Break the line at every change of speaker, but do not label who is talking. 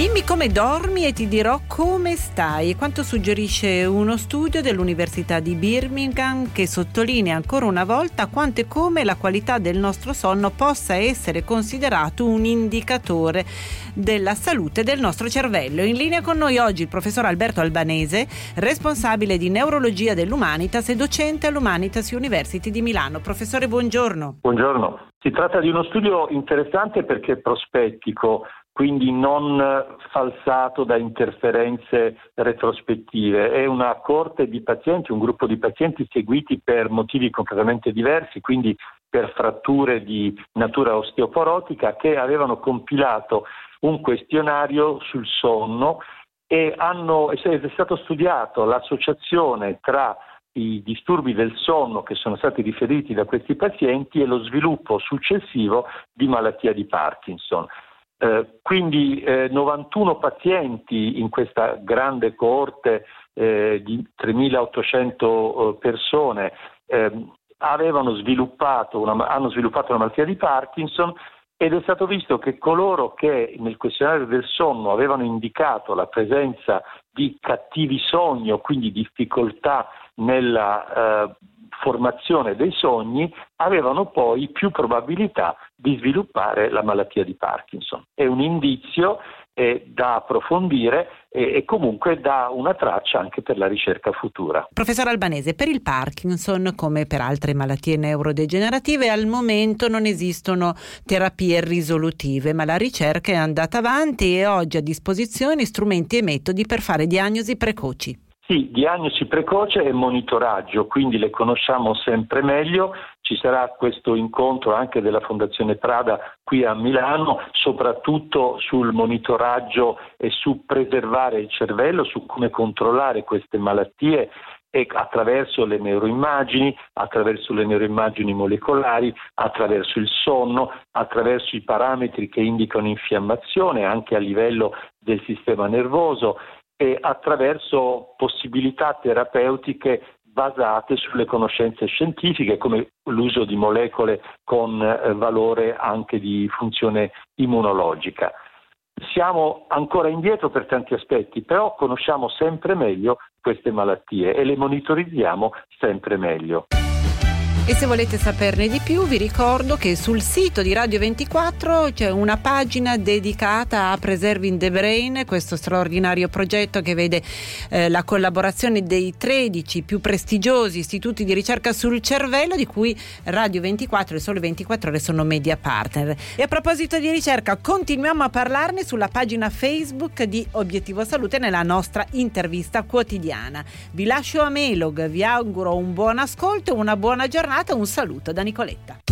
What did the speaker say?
Dimmi come dormi e ti dirò come stai, quanto suggerisce uno studio dell'Università di Birmingham che sottolinea ancora una volta quanto e come la qualità del nostro sonno possa essere considerato un indicatore della salute del nostro cervello. In linea con noi oggi il professor Alberto Albanese, responsabile di neurologia dell'Humanitas e docente all'Humanitas University di Milano. Professore, buongiorno.
Buongiorno. Si tratta di uno studio interessante perché prospettico quindi non falsato da interferenze retrospettive. È una corte di pazienti, un gruppo di pazienti seguiti per motivi completamente diversi, quindi per fratture di natura osteoporotica, che avevano compilato un questionario sul sonno e hanno, è stato studiato l'associazione tra i disturbi del sonno che sono stati riferiti da questi pazienti e lo sviluppo successivo di malattia di Parkinson. Eh, quindi eh, 91 pazienti in questa grande coorte eh, di 3.800 eh, persone ehm, sviluppato una, hanno sviluppato una malattia di Parkinson ed è stato visto che coloro che nel questionario del sonno avevano indicato la presenza di cattivi sogni o quindi difficoltà nella eh, formazione dei sogni avevano poi più probabilità di sviluppare la malattia di Parkinson. È un indizio da approfondire e, comunque dà una traccia anche per la ricerca futura.
Professor Albanese, per il Parkinson, come per altre malattie neurodegenerative, al momento non esistono terapie risolutive, ma la ricerca è andata avanti e oggi a disposizione strumenti e metodi per fare diagnosi precoci.
Sì, diagnosi precoce e monitoraggio, quindi le conosciamo sempre meglio. Ci sarà questo incontro anche della Fondazione Prada qui a Milano, soprattutto sul monitoraggio e su preservare il cervello, su come controllare queste malattie e attraverso le neuroimmagini, attraverso le neuroimmagini molecolari, attraverso il sonno, attraverso i parametri che indicano infiammazione anche a livello del sistema nervoso e attraverso possibilità terapeutiche basate sulle conoscenze scientifiche come l'uso di molecole con eh, valore anche di funzione immunologica. Siamo ancora indietro per tanti aspetti, però conosciamo sempre meglio queste malattie e le monitorizziamo sempre meglio.
E se volete saperne di più vi ricordo che sul sito di Radio 24 c'è una pagina dedicata a Preserving the Brain, questo straordinario progetto che vede eh, la collaborazione dei 13 più prestigiosi istituti di ricerca sul cervello di cui Radio 24 e Sole 24 ore sono media partner. E a proposito di ricerca continuiamo a parlarne sulla pagina Facebook di Obiettivo Salute nella nostra intervista quotidiana. Vi lascio a Melog, vi auguro un buon ascolto una buona giornata giornata un saluto da Nicoletta.